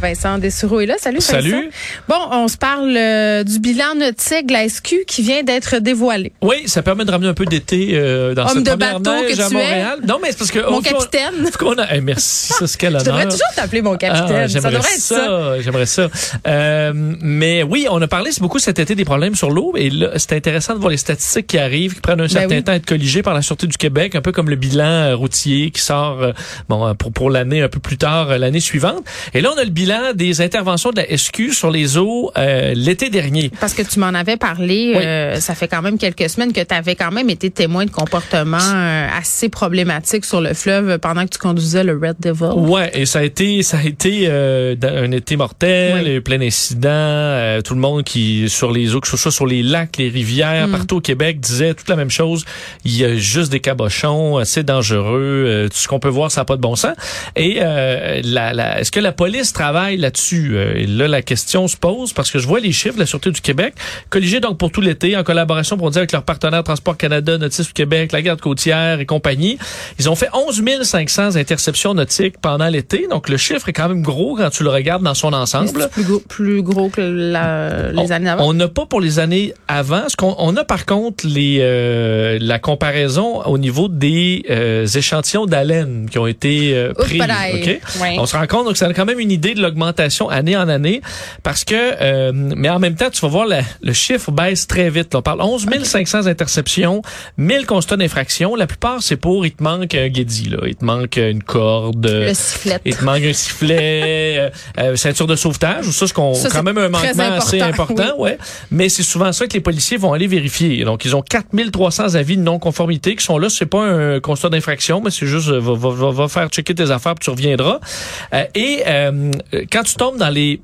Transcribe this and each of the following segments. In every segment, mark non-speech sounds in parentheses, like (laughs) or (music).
Vincent Dessureau est là. Salut, Vincent. Salut. Bon, on se parle euh, du bilan nautique de la SQ qui vient d'être dévoilé. Oui, ça permet de ramener un peu d'été euh, dans Homme cette de première bateau neige que à tu es. Non, mais c'est parce que Mon on- capitaine. qu'on a, merci, ça c'est quel (laughs) Je devrais toujours t'appeler mon Ah, capitaine. ça j'aimerais devrait être ça. J'aimerais ça. Euh, mais oui, on a parlé beaucoup cet été des problèmes sur l'eau. Et là, c'est intéressant de voir les statistiques qui arrivent, qui prennent un certain Ben oui. temps à être colligées par la Sûreté du Québec, un peu comme le bilan euh, routier qui sort euh, bon euh, pour, pour l'année un peu plus tard, l'année suivante. Et là, on a le bilan des interventions de la SQ sur les eaux euh, l'été dernier. Parce que tu m'en avais parlé, Oui. euh, ça fait quand même quelques semaines que tu avais quand même été témoin de comportements euh, assez problématiques sur le fleuve pendant que tu conduisais le Red Devil. Ouais, et ça a été ça a été euh, un été mortel, Oui. plein d'incidents, euh, tout le monde qui sur les eaux, que ce soit sur les lacs, les rivières, Mm. partout au Québec disait toute la même chose. Il y a juste des cabochons, c'est dangereux, euh, tout ce qu'on peut voir ça n'a pas de bon sens. Et euh, la, la- est-ce que la police travaille là-dessus Euh, Et là la question se pose parce que je vois les chiffres de la sûreté du Québec colligés donc pour tout l'été en collaboration pour dire avec leurs partenaires Transport Canada, Nautisme Québec, la Garde côtière et compagnie. Ils ont fait 11 500 interceptions nautiques pendant l'été. Donc, le chiffre est quand même gros quand tu le regardes dans son ensemble. plus gros, plus gros que la- les On- années avant. On n'a pas pour les années avant. Ce qu'on on a par contre les euh, la comparaison au niveau des euh, échantillons d'haleine qui ont été euh, pris. Oupalaï. ok? Ouais. On se rend compte donc ça a quand même une idée de l'augmentation année en année parce que euh, mais en même temps tu vas voir la- le chiffre baisse très vite. là. On parle 11 500 interceptions, 1000 constats d'infraction. La plupart c'est pour il te manque un guédi là, il te manque une corde. Le sifflet. Il te manque un sifflet, (laughs) euh, euh, ceinture de sauvetage, ou ça, c'est quand même un manquement assez important, important, ouais. Mais c'est souvent ça que les policiers vont aller vérifier. Donc, ils ont 4300 avis de non-conformité qui sont là. C'est pas un constat d'infraction, mais c'est juste, euh, va, va, va- va faire checker tes affaires puis tu reviendras. Euh, et euh, quand tu tombes dans les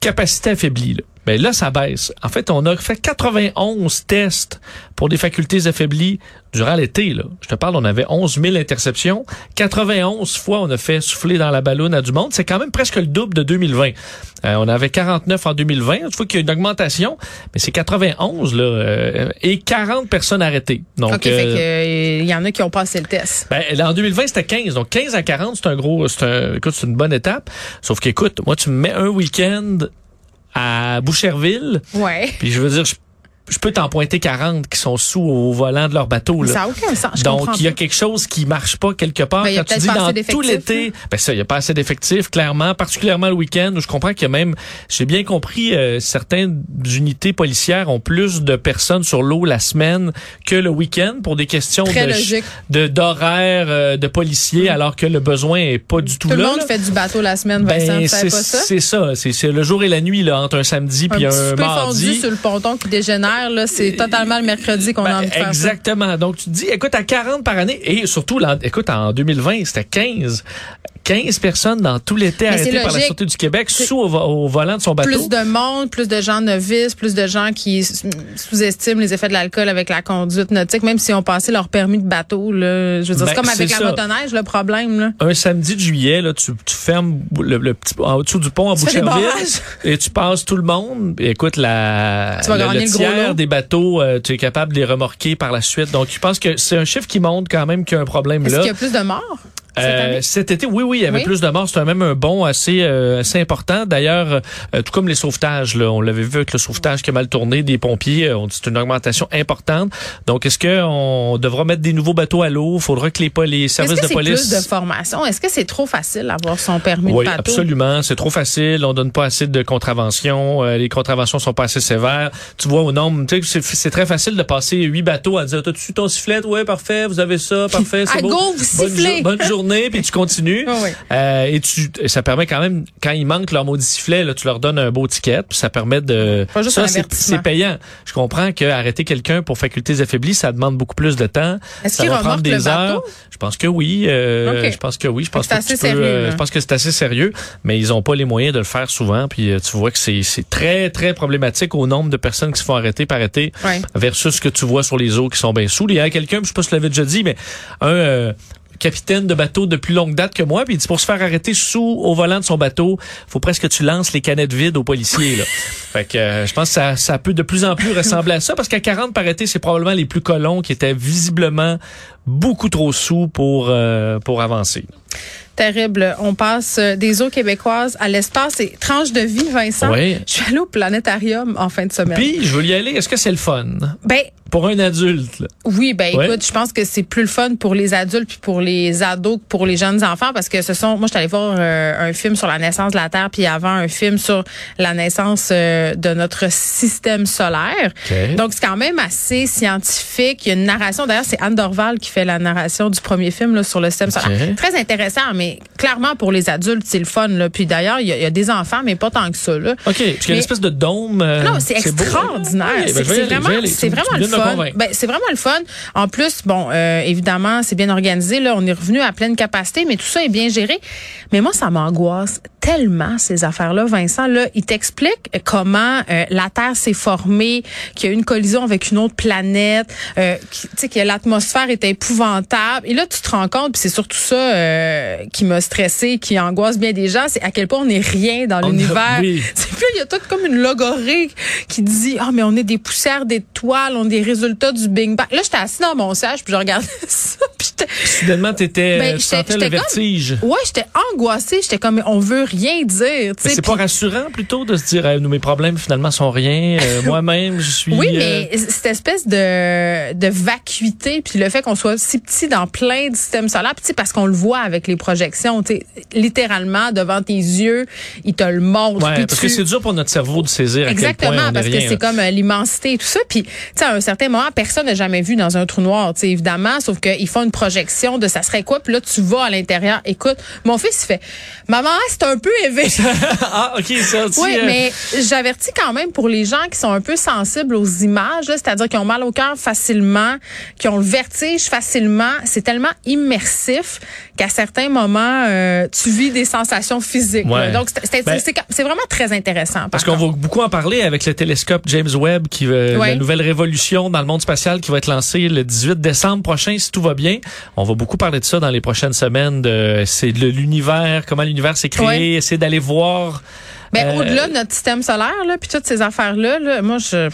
capacités affaiblies, là, ben là, ça baisse. En fait, on a fait 91 tests pour des facultés affaiblies durant l'été. Là. Je te parle, on avait 11 000 interceptions. 91 fois, on a fait souffler dans la ballonne à du monde. C'est quand même presque le double de 2020. Euh, on avait 49 en 2020. Tu vois qu'il y a une augmentation, mais c'est 91 là, euh, et 40 personnes arrêtées. Donc, OK, fait euh, que, euh, il y en a qui ont passé le test. ben, là, en 2020, c'était 15. Donc, 15 à 40, c'est un gros, c'est un, écoute, c'est une bonne étape. Sauf qu'écoute, moi, tu me mets un week-end à Boucherville, Ouais. puis je veux dire, je, je peux t'en pointer 40 qui sont sous au volant de leur bateau, là. Ça n'a aucun sens. Je Donc, il y a quelque chose qui marche pas quelque part. Ben, il y a Quand tu dis dans tout l'été, ben ça, il y a pas assez d'effectifs, clairement, particulièrement le week-end, où je comprends qu'il y a même, j'ai bien compris, euh, certaines unités policières ont plus de personnes sur l'eau la semaine que le week-end pour des questions Très de, logique. de d'horaire euh, de policiers, alors que le besoin est pas du tout, Tout le là. monde là. fait du bateau la semaine, Vincent. Ben, tu savais c'est ça? c'est ça, c'est le jour et la nuit là entre un samedi Un puis un peu mardi. fondu sur le ponton qui dégénère, là, c'est totalement le mercredi qu'on Ben, a envie de faire ça. exactement. Donc tu te dis écoute à 40 par année et surtout là, écoute en 2020, c'était 15 15 personnes dans tout l'été arrêtées par la. Sûreté du Québec sous au, vo- au volant de son bateau. Plus de monde, plus de gens novices, plus de gens qui sous-estiment les effets de l'alcool avec la conduite nautique, même si on passé leur permis de bateau. Là, je veux dire, Ben, c'est comme avec la ça. motoneige, le problème. Là. un samedi de juillet, là, tu, tu fermes le, le petit, en dessous du pont à Boucherville et tu passes tout le monde. Écoute, la, Tu vas le, gros tiers des bateaux, euh, tu es capable de les remorquer par la suite. Donc, je pense que c'est un chiffre qui montre quand même qu'il y a un problème Est-ce là. qu'il y a plus de morts? Euh, cet été, oui, oui, il y avait Oui. plus de morts. C'était même un bond assez, euh, assez important. D'ailleurs, euh, tout comme les sauvetages, là, on l'avait vu avec le sauvetage qui a mal tourné des pompiers. euh, on dit que c'est une augmentation importante. Donc, est-ce qu'on devra mettre des nouveaux bateaux à l'eau? Faudra que les, les Est-ce services que de c'est police... plus de formation? Est-ce que c'est trop facile d'avoir son permis Oui, de bateau? absolument. C'est trop facile. On donne pas assez de contraventions. Euh, les contraventions sont pas assez sévères. Tu vois au nombre, tu sais, c'est, très facile de passer huit bateaux à dire, t'as-tu ton sifflet? Ouais, parfait. Vous avez ça, parfait. (laughs) C'est À beau. go, vous bonne, sifflez. bonne journée, puis tu continues. Ah oui. Euh, et tu, ça permet quand même, quand ils manquent leur maudit sifflet, là, tu leur donnes un beau ticket, puis ça permet de. Pas juste ça, c'est, payant. Je comprends que arrêter quelqu'un pour facultés affaiblies, ça demande beaucoup plus de temps. Est-ce prendre remorquent des le heures. Je pense que oui. euh, Ok. Je pense que oui. Je pense que tu assez peux, sérieux, euh, je pense que c'est assez sérieux, mais ils ont pas les moyens de le faire souvent. Puis euh, tu vois que c'est c'est très très problématique au nombre de personnes qui se font arrêter par été Ouais. versus ce que tu vois sur les eaux qui sont bien sous. Il y a quelqu'un, je sais pas si je l'avais déjà dit, mais un euh, capitaine de bateau de plus longue date que moi. Puis il dit pour se faire arrêter sous au volant de son bateau, faut presque que tu lances les canettes vides aux policiers. Là. (laughs) fait que euh, je pense que ça, ça peut de plus en plus ressembler à ça parce qu'à 40 par été, c'est probablement les plus colons qui étaient visiblement beaucoup trop sous pour euh, pour avancer. Terrible. On passe euh, des eaux québécoises à l'espace et tranche de vie, Vincent. Oui. Je suis allée au planétarium en fin de semaine. Puis je veux y aller. Est-ce que c'est le fun? Ben pour un adulte? Là? Oui, ben Ouais. écoute, je pense que c'est plus le fun pour les adultes puis pour les ados que pour les jeunes enfants parce que ce sont moi je suis allée voir euh, un film sur la naissance de la Terre puis avant un film sur la naissance euh, de notre système solaire. Donc c'est quand même assez scientifique, il y a une narration d'ailleurs c'est Anne Dorval qui fait la narration du premier film là, sur le système solaire. Très intéressant mais clairement pour les adultes, c'est le fun là. Puis d'ailleurs, il y, a- il y a des enfants mais pas tant que ça là. OK. Parce qu'il y a Mais- une espèce de dôme. euh, Non, c'est extraordinaire. Ben, C'est vraiment, c'est vraiment le fun. Ben, c'est vraiment le fun. En plus, bon, euh, évidemment, c'est bien organisé. Là, on est revenu à pleine capacité, mais tout ça est bien géré. Mais moi, ça m'angoisse tellement ces affaires-là, Vincent. Là, il t'explique comment euh, la Terre s'est formée, qu'il y a eu une collision avec une autre planète, euh, qui- tu sais que l'atmosphère est épouvantable. Et là, tu te rends compte, puis c'est surtout ça euh, qui m'a stressé, qui angoisse bien des gens, c'est à quel point on n'est rien dans l'univers. oui. (laughs) C'est plus, il y a tout comme une logorée qui dit, ah, mais on est des poussières d'étoiles, on est des résultats du Big Bang. Là, j'étais assis dans mon siège, puis je regardais (laughs) ça, puis Soudainement, t'étais, Ben, tu j'étais- sentais le j'étais comme- vertige. ouais, j'étais angoissée, j'étais comme, on veut rien dire, tu Mais c'est pas rassurant plutôt de se dire euh, nous mes problèmes finalement sont rien. euh, (laughs) Moi-même je suis. Oui, euh, mais cette espèce de, de vacuité, puis le fait qu'on soit si petit dans plein de systèmes solaires, tu sais, parce qu'on le voit avec les projections, tu littéralement devant tes yeux, il te le montre. ouais, parce tu- que c'est dur pour notre cerveau de saisir à quel Exactement, point on parce que c'est comme euh, l'immensité et tout ça. Puis, tu sais, à un certain moment, personne n'a jamais vu dans un trou noir, tu sais, évidemment, sauf qu'ils font une projection de ça serait quoi, puis là, tu vas à l'intérieur. Écoute, mon fils, il fait, maman, c'est un peu élevé. (laughs) ah ok ça. tu, Oui, euh, mais j'avertis quand même pour les gens qui sont un peu sensibles aux images, c'est-à-dire qui ont mal au cœur facilement, qui ont le vertige facilement. C'est tellement immersif qu'à certains moments, euh, tu vis des sensations physiques. Ouais. Donc, c'est- Ben, c'est- vraiment très intéressant. par Parce qu'on va beaucoup en parler avec le télescope James Webb, qui euh, Ouais. la nouvelle révolution dans le monde spatial qui va être lancée le 18 décembre prochain, si tout va bien. On va beaucoup parler de ça dans les prochaines semaines. De c'est de l'univers, comment l'univers s'est créé, Ouais. essayer d'aller voir. Ben, Euh, au-delà de notre système solaire, là, puis toutes ces affaires-là, là, moi, je...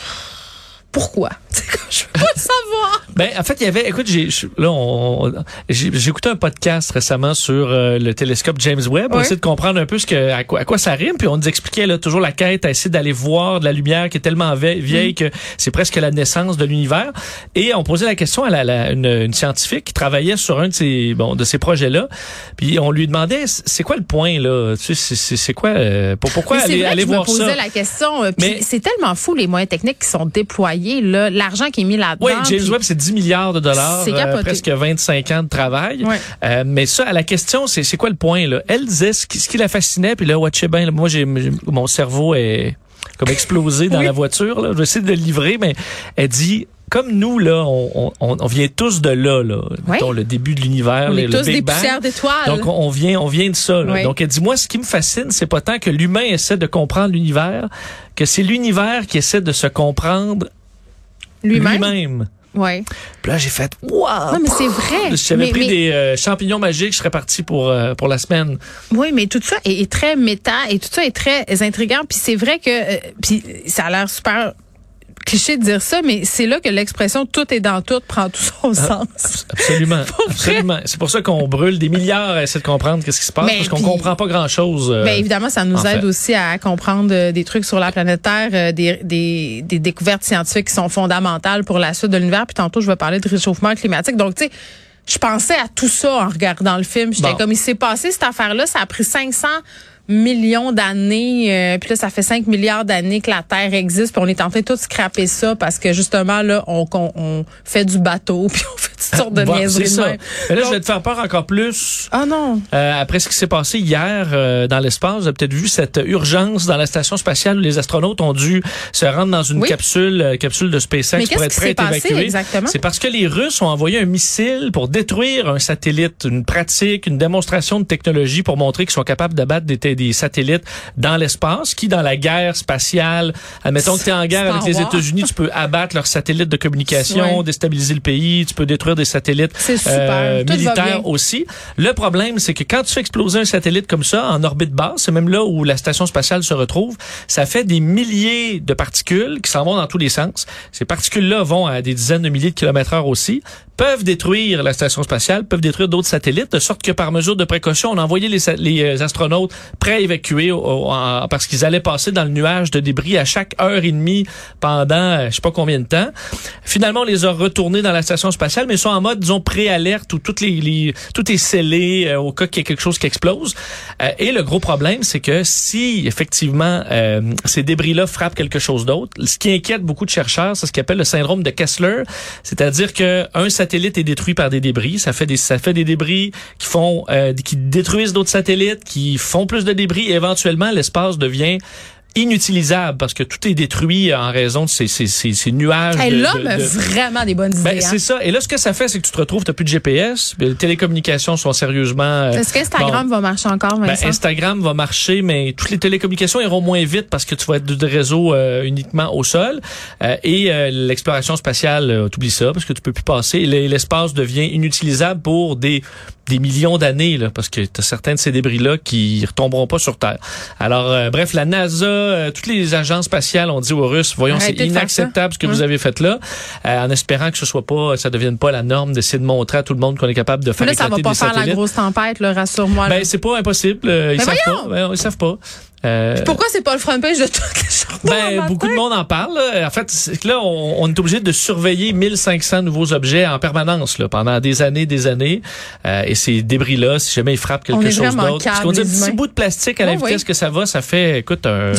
Pourquoi? (laughs) je veux pas savoir. Ben, en fait, il y avait, écoute, j'ai, là, on, écouté un podcast récemment sur euh, le télescope James Webb pour essayer de comprendre un peu ce que, à quoi, à quoi ça rime. Puis on nous expliquait là, toujours la quête à essayer d'aller voir de la lumière qui est tellement vie- vieille Mm. que c'est presque la naissance de l'univers. Et on posait la question à la, la- une, une scientifique qui travaillait sur un de ces, bon, de ces projets-là. Puis on lui demandait, c'est quoi le point là? Tu sais, c'est, quoi euh, pour, Pourquoi aller, vrai aller que je voir me posais ça la question. euh, puis Mais- c'est tellement fou les moyens techniques qui sont déployés, l'argent qui est mis là-dedans. Oui, James Webb, c'est 10 milliards de dollars, C'est euh, presque 25 ans de travail. Euh, mais ça, à la question, c'est quoi le point là? Elle disait ce qui, ce qui la fascinait, puis là, watchez bien, moi, j'ai mon cerveau est comme explosé dans Oui. la voiture. Là. Je vais essayer de le livrer, mais elle dit. Comme nous, là, on, on, on vient tous de là, là. Mettons, le début de l'univers, le, tous Big des Bang. poussières d'étoiles. Donc, on, on vient, on vient de ça. là. Oui. Donc, elle dit, moi, ce qui me fascine, c'est pas tant que l'humain essaie de comprendre l'univers, que c'est l'univers qui essaie de se comprendre Lui-même? lui-même. Ouais. Puis là, j'ai fait, waouh! Non, mais c'est vrai. Si j'avais pris mais- des euh, champignons magiques, je serais parti pour, euh, pour la semaine. Oui, mais tout ça est, est très méta et tout ça est très intriguant. Puis c'est vrai que, euh, puis ça a l'air super cliché de dire ça, mais c'est là que l'expression tout est dans tout prend tout son Ah. sens. Absolument. (laughs) Absolument. C'est pour ça qu'on brûle des milliards à essayer de comprendre qu'est-ce qui se passe, Mais parce qu'on comprend pas grand-chose. euh, Ben, évidemment, ça nous aide fait. aussi à comprendre euh, des trucs sur la planète Terre, euh, des, des, des découvertes scientifiques qui sont fondamentales pour la suite de l'univers. Puis tantôt, je vais parler de réchauffement climatique. Donc, tu sais, je pensais à tout ça en regardant le film. J'étais Bon. comme, il s'est passé cette affaire-là, ça a pris 500 millions d'années, euh, puis là, ça fait 5 milliards d'années que la Terre existe, puis on est en train de tout scraper ça parce que justement, là, on, on, on fait du bateau, (laughs) puis on fait toutes sortes de bon, niaiseries c'est ça. Mais là, Donc- je vais te faire peur encore plus. Ah non! Euh, après ce qui s'est passé hier euh, dans l'espace, vous avez peut-être vu cette urgence dans la station spatiale où les astronautes ont dû se rendre dans une Oui. capsule, euh, capsule de SpaceX Mais pour être qui prêt à être passé évacué. exactement? C'est parce que les Russes ont envoyé un missile pour détruire un satellite, une pratique, une démonstration de technologie pour montrer qu'ils sont capables d'abattre des, des satellites dans l'espace, qui dans la guerre spatiale, admettons que tu es en guerre Star avec les. États-Unis, tu peux abattre leurs satellites de communication, Ouais. déstabiliser le pays, tu peux détruire des des satellites euh, militaires aussi. Le problème, c'est que quand tu fais exploser un satellite comme ça en orbite basse, c'est même là où la station spatiale se retrouve, ça fait des milliers de particules qui s'en vont dans tous les sens. Ces particules-là vont à des dizaines de milliers de kilomètres heure aussi, peuvent détruire la station spatiale, peuvent détruire d'autres satellites, de sorte que par mesure de précaution, on a envoyé les, euh, astronautes prêts à évacuer parce qu'ils allaient passer dans le nuage de débris à chaque heure et demie pendant euh, je sais pas combien de temps. Finalement, on les a retournés dans la station spatiale, mais ils sont en mode, disons, préalerte où tout est scellé euh, au cas qu'il y ait quelque chose qui explose. Et le gros problème, c'est que si effectivement ces débris-là frappent quelque chose d'autre, ce qui inquiète beaucoup de chercheurs, c'est ce qu'ils appellent le syndrome de Kessler, c'est-à-dire que un satellite est détruit par des débris, ça fait des ça fait des débris qui font euh, qui détruisent d'autres satellites, qui font plus de débris. Et éventuellement l'espace devient inutilisable parce que tout est détruit en raison de ces, ces, ces, ces nuages. Hey, L'homme de- vraiment des bonnes idées. ben, hein. c'est ça. Et là, ce que ça fait, c'est que tu te retrouves, t'as plus de GPS, ben, les télécommunications sont sérieusement. euh, Est-ce qu'Instagram va marcher encore, ben, Vincent? Instagram va marcher, mais toutes les télécommunications iront moins vite parce que tu vas être de réseau euh, uniquement au sol. Euh, et euh, l'exploration spatiale, euh, t'oublies ça parce que tu peux plus passer. L'espace devient inutilisable pour des des millions d'années là, parce que tu as certains de ces débris-là qui retomberont pas sur Terre. Alors, euh, bref, la NASA, euh, toutes les agences spatiales ont dit aux Russes, voyons, c'est inacceptable ce que vous avez fait là, euh, en espérant que ce soit pas, ça devienne pas la norme d'essayer de montrer à tout le monde qu'on est capable de faire Mais là, ça va pas faire la grosse tempête, rassure-moi. Ben, c'est pas impossible. euh, ils Ben savent voyons! pas. Ben, ils savent pas. Euh, Pourquoi c'est pas le front page de journaux? ben, beaucoup de monde en parle. là. En fait, c'est là, on, on est obligé de surveiller 1500 nouveaux objets en permanence là, pendant des années, des années. Euh, et ces débris-là, si jamais ils frappent On quelque est chose d'autre, parce qu'on dit un petit bout de plastique à la Oh, vitesse oui. que ça va, ça fait, écoute, un,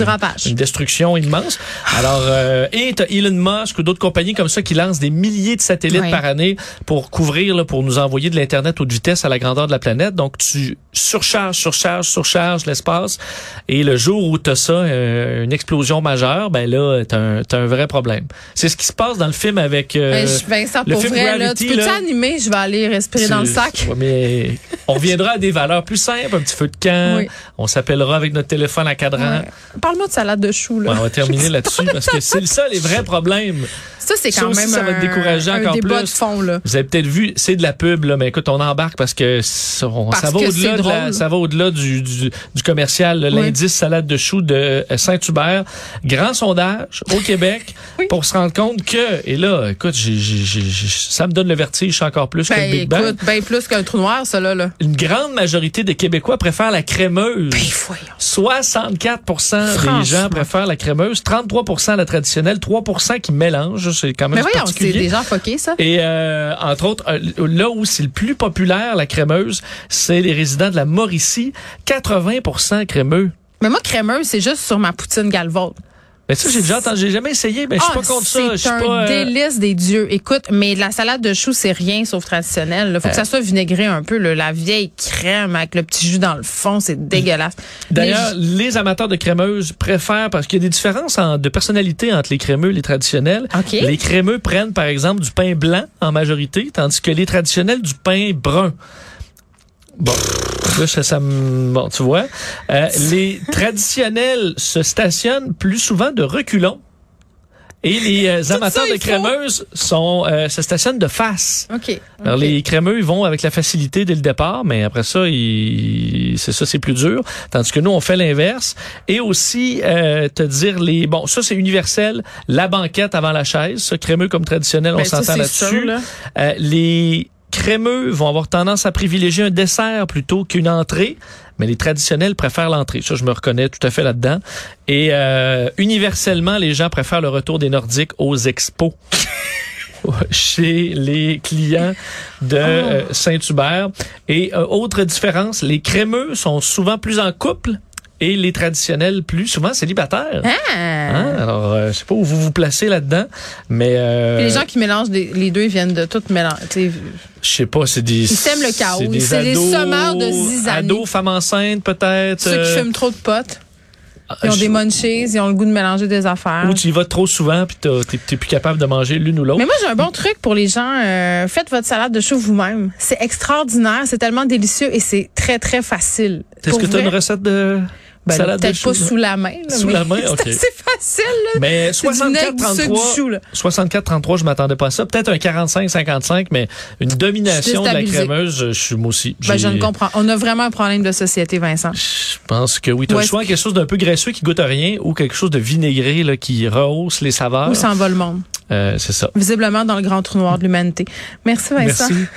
une destruction immense. Alors, euh, et t'as Elon Musk ou d'autres compagnies comme ça qui lancent des milliers de satellites par année pour couvrir, là, pour nous envoyer de l'internet haute vitesse à la grandeur de la planète. Donc, tu surcharges, surcharges, surcharges l'espace. Et le jour où t'as ça, euh, une explosion majeure, ben là, t'as un, t'as un vrai problème. C'est ce qui se passe dans le film avec. euh, Ben, je- Vincent, le pour film vrai, là, Gravity, tu là, animer? Je vais aller respirer dans le sac. Ouais, mais on reviendra à des valeurs plus simples, un petit feu de camp. Oui. On s'appellera avec notre téléphone à cadran. Ouais. Parle-moi de salade de choux, là. Ouais, on va terminer là-dessus parce que c'est ça les vrais (laughs) problèmes. Ça, c'est quand aussi, même ça va te décourager un encore débat plus. de fond, là. Vous avez peut-être vu, c'est de la pub là, mais écoute, on embarque parce que ça, on- Parce ça va au-delà de ça va au-delà du, du, du commercial, l'indice salade de choux de euh, Saint-Hubert. Grand sondage au Québec (laughs) Oui. pour se rendre compte que et là, écoute, ça me donne le vertige encore plus que Ben, le Big Bang. écoute, ben plus qu'un trou noir, ça, là. là. Une grande majorité des Québécois préfèrent la crémeuse. Ben, voyons. 64% des gens préfèrent la crémeuse, 33% la traditionnelle, 3% qui mélangent. C'est quand même Mais voyons, c'est des gens fuckés, ça. Et euh, entre autres, euh, là où c'est le plus populaire, la crémeuse, c'est les résidents de la Mauricie. 80% crémeux. Mais moi, crémeuse, c'est juste sur ma poutine galvaude. Mais ça, j'ai déjà entendu, j'ai jamais essayé, mais je suis Ah, pas contre ça. C'est un pas. euh, délice des dieux. Écoute, mais la salade de choux, c'est rien sauf traditionnel. Il faut Euh. que ça soit vinaigré un peu. là. La vieille crème avec le petit jus dans le fond, c'est dégueulasse. D'ailleurs, Mais les amateurs de crémeuse préfèrent, parce qu'il y a des différences en- de personnalité entre les crémeux et les traditionnels. Les crémeux prennent, par exemple, du pain blanc en majorité, tandis que les traditionnels, du pain brun. Bon, là, ça, ça me- bon, tu vois. Euh, les traditionnels se stationnent plus souvent de reculons. Et les euh, amateurs ça, de faut. crémeuses sont, euh, se stationnent de face. OK. Alors les crémeux ils vont avec la facilité dès le départ, mais après ça, ils- c'est ça, c'est plus dur. Tandis que nous, on fait l'inverse. Et aussi euh, te dire les bon, ça c'est universel. La banquette avant la chaise, ça, crémeux comme traditionnel, on Ben, s'entend là-dessus. là. Euh, les crémeux vont avoir tendance à privilégier un dessert plutôt qu'une entrée, mais les traditionnels préfèrent l'entrée. Ça, je me reconnais tout à fait là-dedans. Et euh, universellement, les gens préfèrent le retour des Nordiques aux expos. (laughs) chez les clients de euh, Saint-Hubert. Et euh, autre différence, les crémeux sont souvent plus en couple et les traditionnels plus souvent célibataires. Ah! Hein? Alors, euh, je sais pas où vous vous placez là-dedans, mais euh, Les gens qui mélangent des- les deux, viennent de tout mélanger. je sais pas, c'est des... Ils sèment le chaos. des C'est les ados- semeurs de zizanie. Ados, femmes enceintes peut-être. Ceux qui euh, fument trop de potes, ils ont je- des munchies, ils ont le goût de mélanger des affaires. Ou tu y vas trop souvent puis t'es plus capable de manger l'une ou l'autre. Mais moi, j'ai un bon truc pour les gens. Euh, faites votre salade de choux vous-même. C'est extraordinaire, c'est tellement délicieux et c'est très, très facile. Est-ce que tu as une recette de... Ben, peut-être pas sous la main. là, Sous mais la (laughs) main, c'est ok. facile. Là. Mais C'est du vinaigre, du sucre, 64-33, du chou, là. 64-33, je m'attendais pas à ça. Peut-être un 45-55, mais une domination de la crémeuse, je suis moi aussi. Ben, je ne comprends. On a vraiment un problème de société, Vincent. Je pense que oui. Tu as Ouais, le choix quelque chose d'un peu graisseux qui goûte à rien ou quelque chose de vinaigré là, qui rehausse les saveurs. Où s'en va le monde? Euh, c'est ça. Visiblement dans le grand trou noir de l'humanité. Merci, Vincent. Merci. (laughs)